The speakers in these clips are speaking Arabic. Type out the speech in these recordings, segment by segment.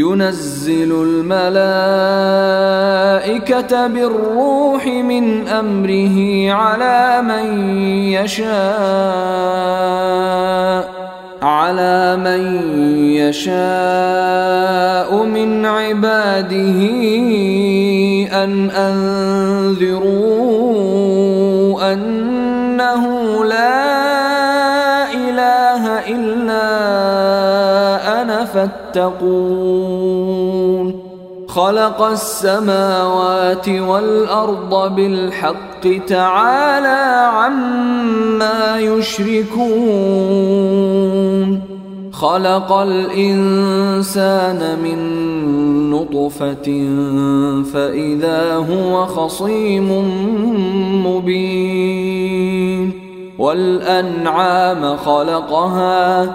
ينزل الملائكة بالروح من أمره على من يشاء على من يشاء من عباده أن أنذروا أنه لا فاتقون. خلق السماوات والأرض بالحق تعالى عما يشركون. خلق الإنسان من نطفة فإذا هو خصيم مبين. والأنعام خلقها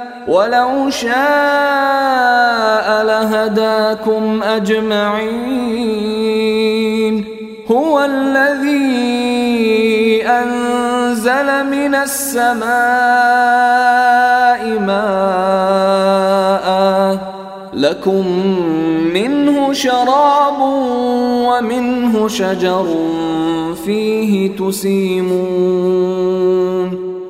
ولو شاء لهداكم أجمعين. هو الذي أنزل من السماء ماء لكم منه شراب ومنه شجر فيه تسيمون.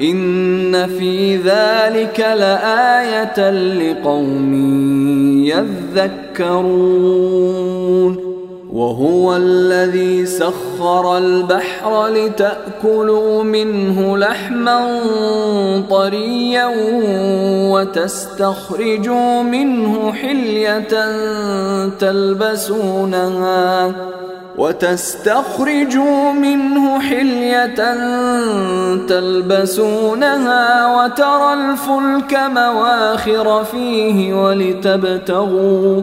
إن في ذلك لآية لقوم يذكرون. وهو الذي سخر البحر لتأكلوا منه لحما طريا وتستخرجوا منه حلية تلبسونها وتستخرجوا منه حلية تلبسونها وترى الفلك مواخر فيه ولتبتغوا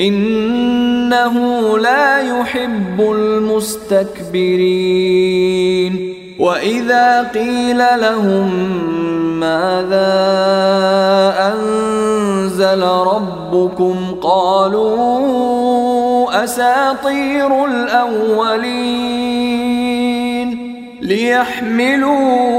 إنه لا يحب المستكبرين. وإذا قيل لهم ماذا أنزل ربكم قالوا أساطير الأولين ليحملوا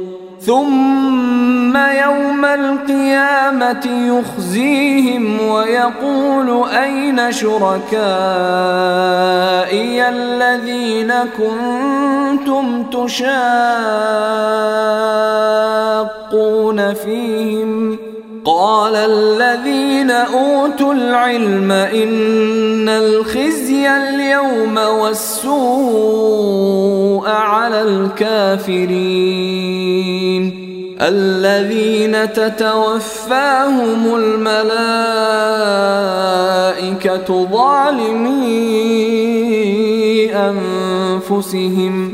ثم يوم القيامة يخزيهم ويقول أين شركائي الذين كنتم تشاقون فيهم؟ قال الذين أوتوا العلم إن الخزي اليوم والسوء على الكافرين. الذين تتوفاهم الملائكة ظالمي أنفسهم.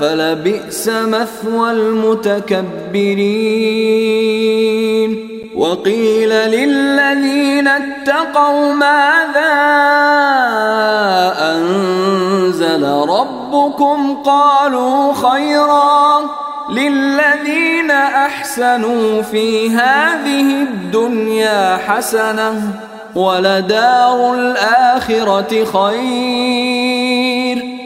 فلبئس مثوى المتكبرين. وقيل للذين اتقوا ماذا أنزل ربكم؟ قالوا خيرا للذين أحسنوا في هذه الدنيا حسنة ولدار الآخرة خير.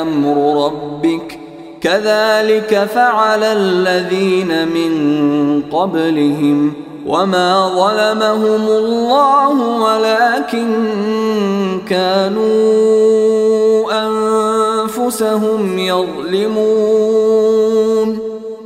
أمر ربك. كذلك فعل الذين من قبلهم وما ظلمهم الله ولكن كانوا أنفسهم يظلمون.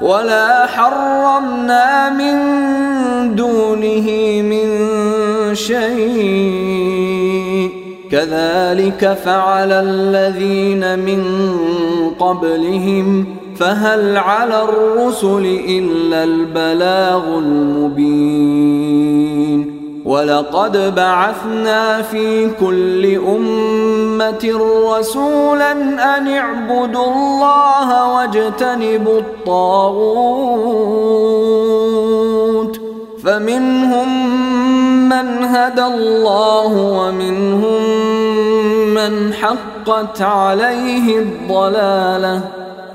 ولا حرمنا من دونه من شيء. كذلك فعل الذين من قبلهم. فهل على الرسل الا البلاغ المبين ولقد بعثنا في كل أمة رسولا أن اعبدوا الله واجتنبوا الطاغوت. فمنهم من هدى الله ومنهم من حقت عليه الضلالة.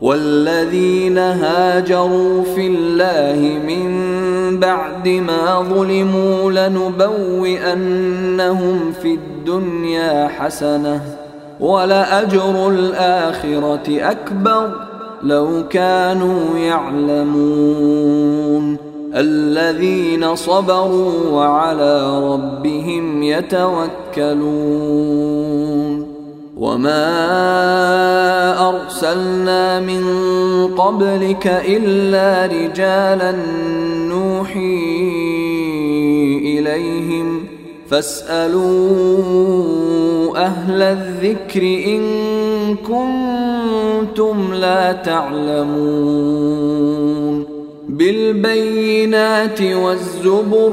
والذين هاجروا في الله من بعد ما ظلموا لنبوئنهم في الدنيا حسنة ولأجر الآخرة أكبر لو كانوا يعلمون. الذين صبروا وعلى ربهم يتوكلون. وما ارسلنا من قبلك الا رجالا نوحي اليهم فاسالوا أهل الذكر ان كنتم لا تعلمون بالبينات والزبر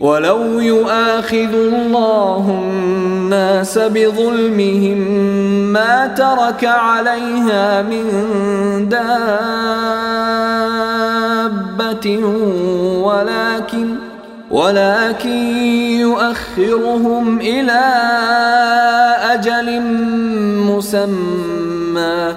ولو يؤاخذ الله الناس بظلمهم ما ترك عليها من دابة ولكن ولكن يؤخرهم إلى أجل مسمى.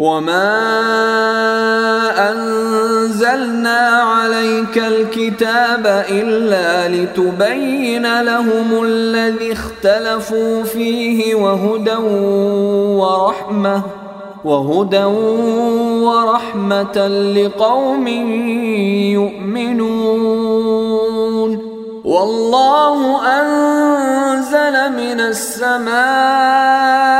وما انزلنا عليك الكتاب الا لتبين لهم الذي اختلفوا فيه وهدى ورحمه وهدى ورحمه لقوم يؤمنون والله انزل من السماء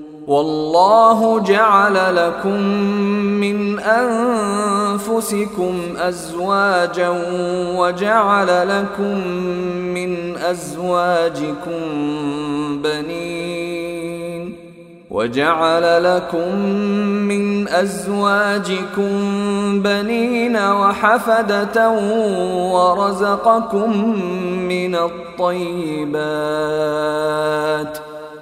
والله جعل لكم من أنفسكم أزواجا وجعل لكم من أزواجكم بنين وجعل لكم من أزواجكم بنين وحفدة ورزقكم من الطيبات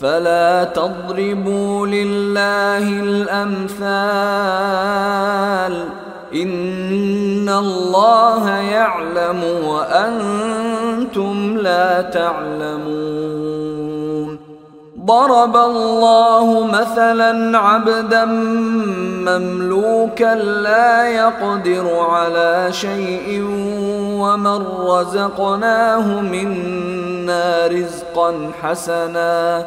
فلا تضربوا لله الأمثال. إن الله يعلم وأنتم لا تعلمون. ضرب الله مثلا عبدا مملوكا لا يقدر على شيء ومن رزقناه منا رزقا حسنا.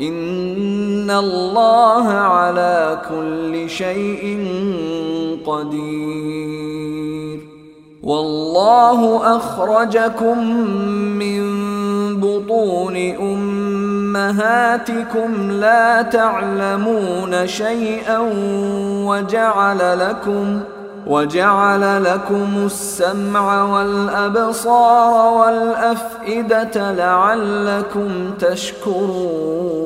إن الله على كل شيء قدير. والله أخرجكم من بطون أمهاتكم لا تعلمون شيئا وجعل لكم ۖ وجعل لكم السمع والابصار والافئده لعلكم تشكرون.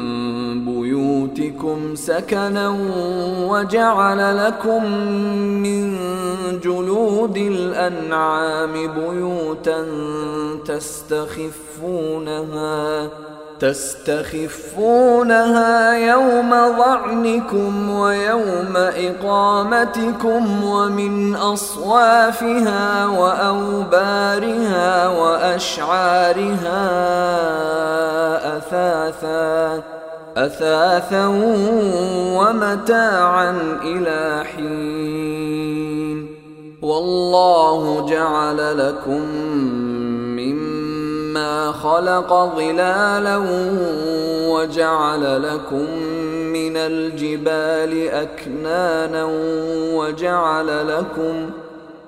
بيوتكم سكنا وجعل لكم من جلود الأنعام بيوتا تستخفونها تستخفونها يوم ظعنكم ويوم إقامتكم ومن أصوافها وأوبارها وأشعارها أثاثا أثاثا ومتاعا إلى حين. والله جعل لكم مما خلق ظلالا وجعل لكم من الجبال أكنانا وجعل لكم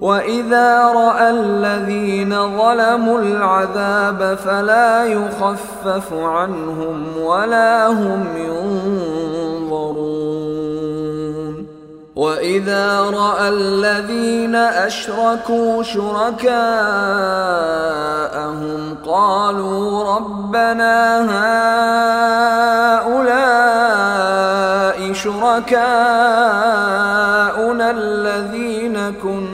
وإذا رأى الذين ظلموا العذاب فلا يخفف عنهم ولا هم ينظرون واذا راى الذين اشركوا شركاءهم قالوا ربنا هؤلاء شركاءنا الذين كنا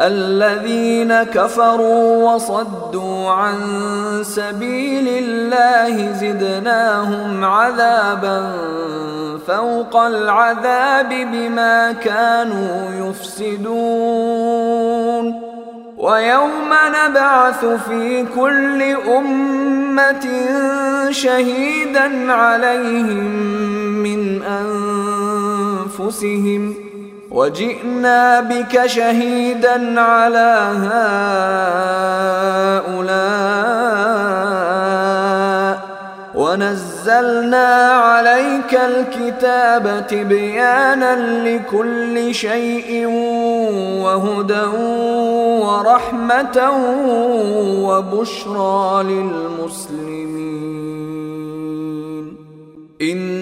الذين كفروا وصدوا عن سبيل الله زدناهم عذابا فوق العذاب بما كانوا يفسدون. ويوم نبعث في كل أمة شهيدا عليهم من أنفسهم وجئنا بك شهيدا على هؤلاء ونزلنا عليك الكتاب تبيانا لكل شيء وهدى ورحمة وبشرى للمسلمين. إن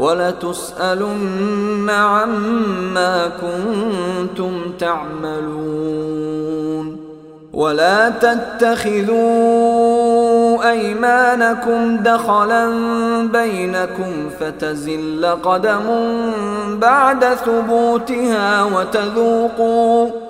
ولتسألن عما كنتم تعملون. ولا تتخذوا أيمانكم دخلا بينكم فتزل قدم بعد ثبوتها وتذوقوا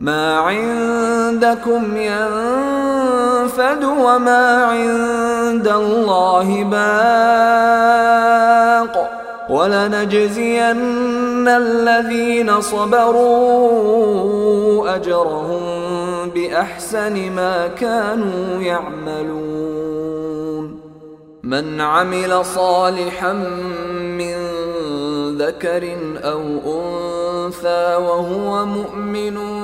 ما عندكم ينفد وما عند الله باق ولنجزين الذين صبروا أجرهم بأحسن ما كانوا يعملون. من عمل صالحا من ذكر أو أنثى وهو مؤمن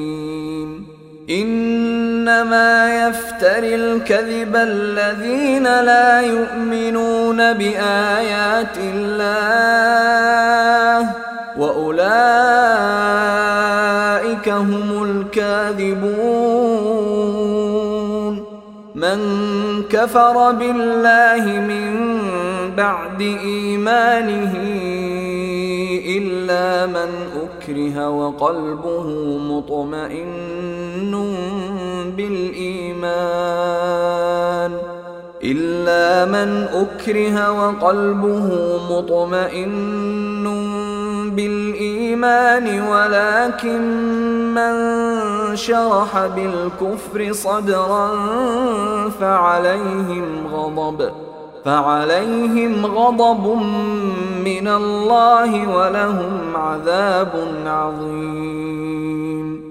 إنما يفتري الكذب الذين لا يؤمنون بآيات الله وأولئك هم الكاذبون. من كفر بالله من بعد إيمانه إلا من أكره وقلبه مطمئن بالإيمان. إلا من أكره وقلبه مطمئن بالإيمان ولكن من شرح بالكفر صدرا فعليهم غضب. فعليهم غضب من الله ولهم عذاب عظيم.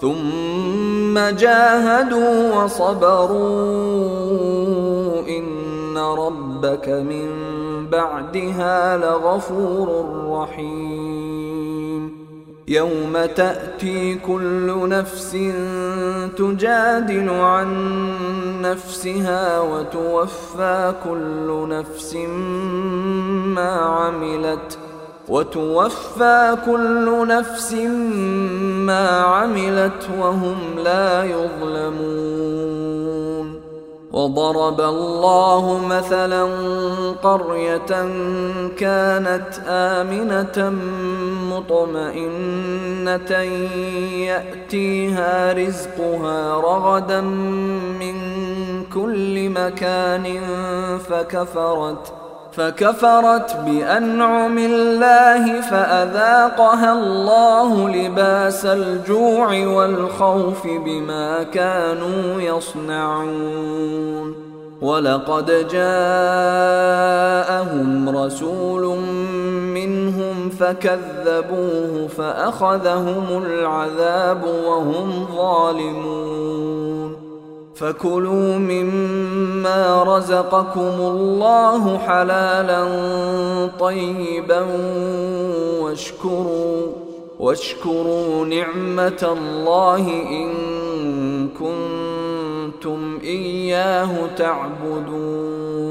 ثم جاهدوا وصبروا. إن ربك من بعدها لغفور رحيم. يوم تأتي كل نفس تجادل عن نفسها وتوفى كل نفس ما عملت. وتوفى كل نفس ما عملت وهم لا يظلمون. وضرب الله مثلا قرية كانت آمنة مطمئنة يأتيها رزقها رغدا من كل مكان فكفرت فكفرت بأنعم الله فأذاقها الله لباس الجوع والخوف بما كانوا يصنعون. ولقد جاءهم رسول منهم فكذبوه فأخذهم العذاب وهم ظالمون. فكلوا مما رزقكم الله حلالا طيبا واشكروا واشكروا نعمة الله إن كنتم إياه تعبدون.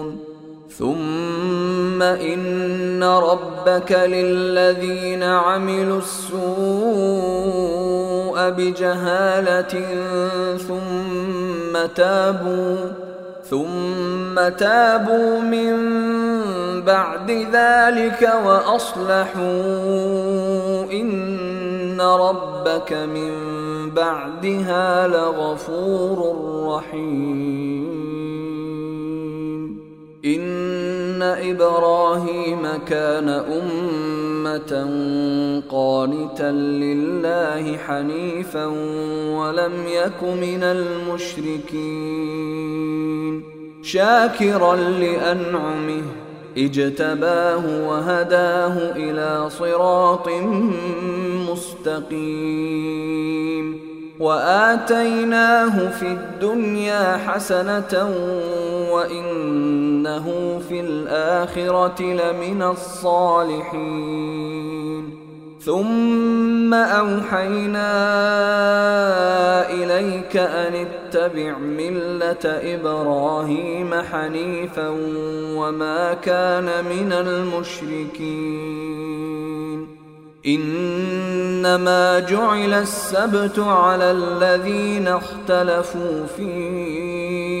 ثم إن ربك للذين عملوا السوء بجهالة ثم تابوا ثم تابوا من بعد ذلك وأصلحوا إن ربك من بعدها لغفور رحيم ان إبراهيم كان امه قانتا لله حنيفا ولم يك من المشركين شاكرا لانعمه اجتباه وهداه إلى صراط مستقيم واتيناه في الدنيا حسنه وانه في الآخرة لمن الصالحين. ثم أوحينا إليك أن اتبع ملة إبراهيم حنيفا وما كان من المشركين. إنما جعل السبت على الذين اختلفوا فيه.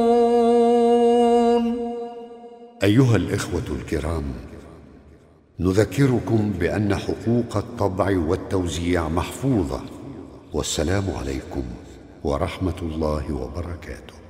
أيها الإخوة الكرام نذكركم بأن حقوق الطبع والتوزيع محفوظة والسلام عليكم ورحمة الله وبركاته.